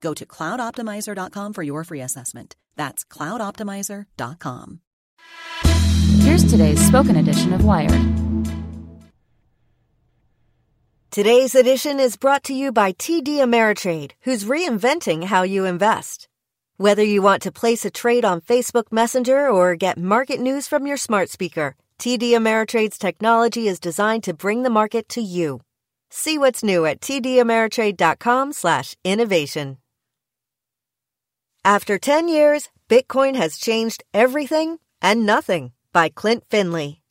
Go to cloudoptimizer.com for your free assessment. That's cloudoptimizer.com. Here's today's spoken edition of Wired. Today's edition is brought to you by TD Ameritrade, who's reinventing how you invest. Whether you want to place a trade on Facebook Messenger or get market news from your smart speaker, TD Ameritrade's technology is designed to bring the market to you. See what's new at tdameritrade.com/innovation. After 10 years, Bitcoin has changed everything and nothing by Klint Finley.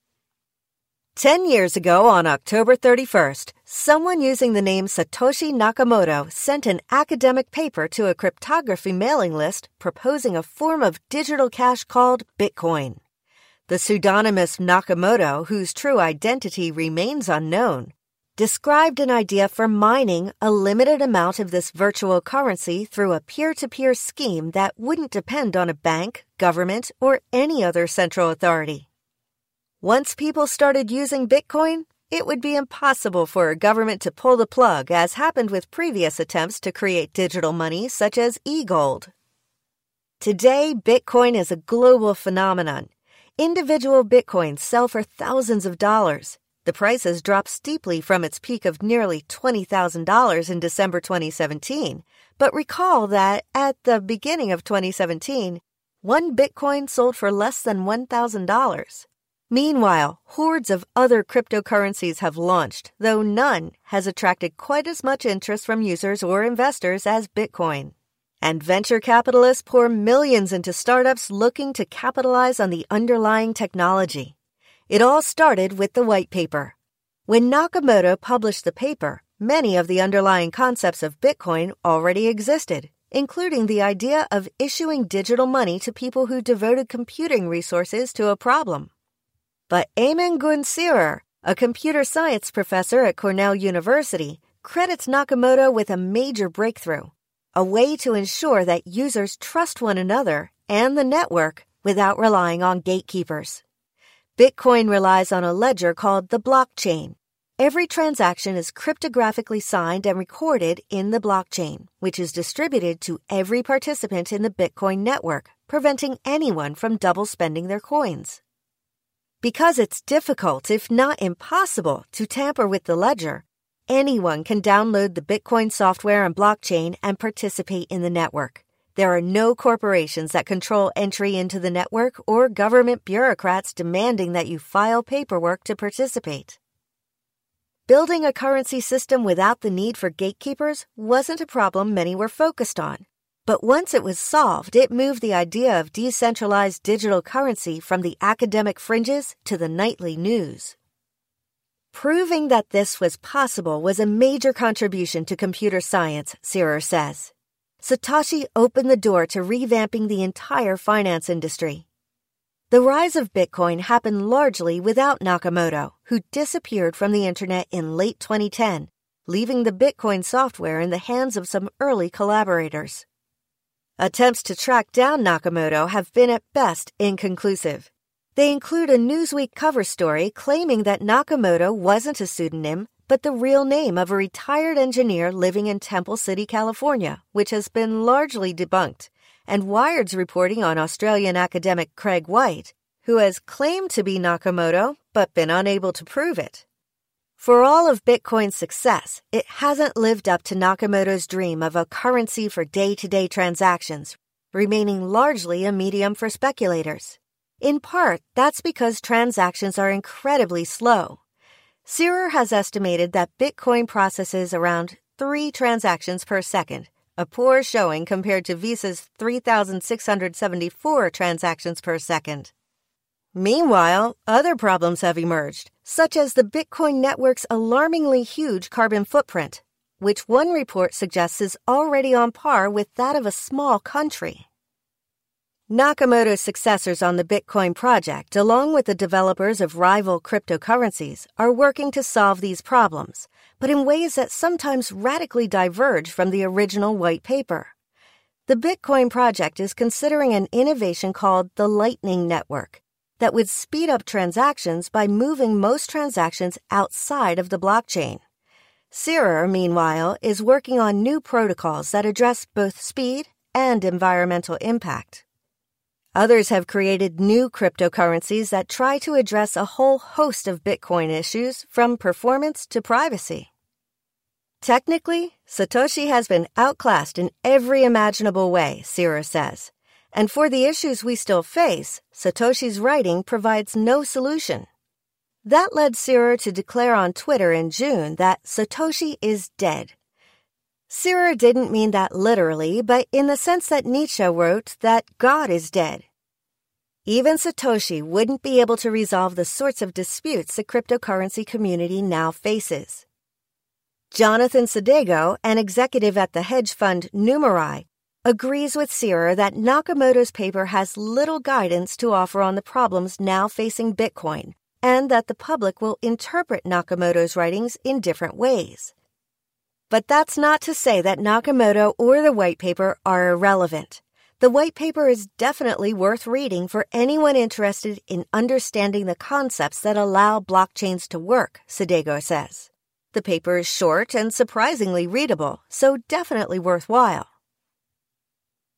10 years ago on October 31st, someone using the name Satoshi Nakamoto sent an academic paper to a cryptography mailing list proposing a form of digital cash called Bitcoin. The pseudonymous Nakamoto, whose true identity remains unknown, described an idea for mining a limited amount of this virtual currency through a peer to peer scheme that wouldn't depend on a bank, government, or any other central authority. Once people started using Bitcoin, it would be impossible for a government to pull the plug, as happened with previous attempts to create digital money such as e gold. Today, Bitcoin is a global phenomenon Individual bitcoins sell for thousands of dollars. The price has dropped steeply from its peak of nearly $20,000 in December 2017. But recall that at the beginning of 2017, one bitcoin sold for less than $1,000. Meanwhile, hordes of other cryptocurrencies have launched, though none has attracted quite as much interest from users or investors as Bitcoin. And venture capitalists pour millions into startups looking to capitalize on the underlying technology. It all started with the white paper. When Nakamoto published the paper, many of the underlying concepts of Bitcoin already existed, including the idea of issuing digital money to people who devoted computing resources to a problem. But Emin Gün Sirer, a computer science professor at Cornell University, credits Nakamoto with a major breakthrough a way to ensure that users trust one another and the network without relying on gatekeepers. Bitcoin relies on a ledger called the blockchain. Every transaction is cryptographically signed and recorded in the blockchain, which is distributed to every participant in the Bitcoin network, preventing anyone from double spending their coins. Because it's difficult, if not impossible, to tamper with the ledger, Anyone can download the Bitcoin software and blockchain and participate in the network. There are no corporations that control entry into the network or government bureaucrats demanding that you file paperwork to participate. Building a currency system without the need for gatekeepers wasn't a problem many were focused on. But once it was solved, it moved the idea of decentralized digital currency from the academic fringes to the nightly news. Proving that this was possible was a major contribution to computer science, Sirer says. Satoshi opened the door to revamping the entire finance industry. The rise of Bitcoin happened largely without Nakamoto, who disappeared from the internet in late 2010, leaving the Bitcoin software in the hands of some early collaborators. Attempts to track down Nakamoto have been at best inconclusive. They include a Newsweek cover story claiming that Nakamoto wasn't a pseudonym, but the real name of a retired engineer living in Temple City, California, which has been largely debunked, and Wired's reporting on Australian academic Craig Wright, who has claimed to be Nakamoto but been unable to prove it. For all of Bitcoin's success, it hasn't lived up to Nakamoto's dream of a currency for day to day transactions, remaining largely a medium for speculators. In part, that's because transactions are incredibly slow. Sirer has estimated that Bitcoin processes around three transactions per second, a poor showing compared to Visa's 3,674 transactions per second. Meanwhile, other problems have emerged, such as the Bitcoin network's alarmingly huge carbon footprint, which one report suggests is already on par with that of a small country. Nakamoto's successors on the Bitcoin project, along with the developers of rival cryptocurrencies, are working to solve these problems, but in ways that sometimes radically diverge from the original white paper. The Bitcoin project is considering an innovation called the Lightning Network that would speed up transactions by moving most transactions outside of the blockchain. Sirer, meanwhile, is working on new protocols that address both speed and environmental impact. Others have created new cryptocurrencies that try to address a whole host of Bitcoin issues, from performance to privacy. Technically, Satoshi has been outclassed in every imaginable way, Sirer says. And for the issues we still face, Satoshi's writing provides no solution. That led Sirer to declare on Twitter in June that Satoshi is dead Sirer didn't mean that literally, but in the sense that Nietzsche wrote that God is dead. Even Satoshi wouldn't be able to resolve the sorts of disputes the cryptocurrency community now faces. Jonathan Sadego, an executive at the hedge fund Numerai, agrees with Sirer that Nakamoto's paper has little guidance to offer on the problems now facing Bitcoin, and that the public will interpret Nakamoto's writings in different ways. But that's not to say that Nakamoto or the white paper are irrelevant. The white paper is definitely worth reading for anyone interested in understanding the concepts that allow blockchains to work, Sadego says. The paper is short and surprisingly readable, so definitely worthwhile.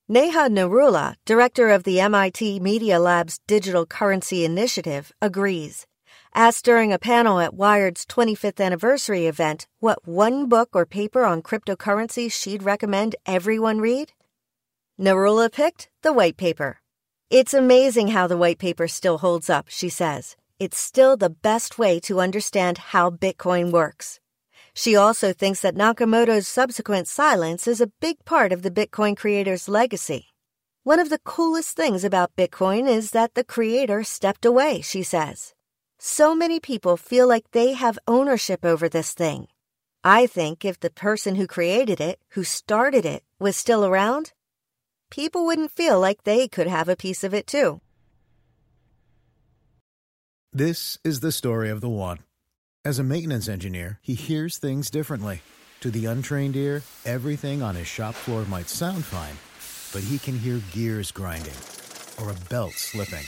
Neha Narula, director of the MIT Media Lab's Digital Currency Initiative, agrees. Asked during a panel at Wired's 25th anniversary event what one book or paper on cryptocurrency she'd recommend everyone read, Narula picked the white paper. It's amazing how the white paper still holds up, she says. It's still the best way to understand how Bitcoin works. She also thinks that Nakamoto's subsequent silence is a big part of the Bitcoin creator's legacy. One of the coolest things about Bitcoin is that the creator stepped away, she says. So many people feel like they have ownership over this thing. I think if the person who created it, who started it, was still around, people wouldn't feel like they could have a piece of it too. This is the story of the one. As a maintenance engineer, he hears things differently. To the untrained ear, everything on his shop floor might sound fine, but he can hear gears grinding or a belt slipping.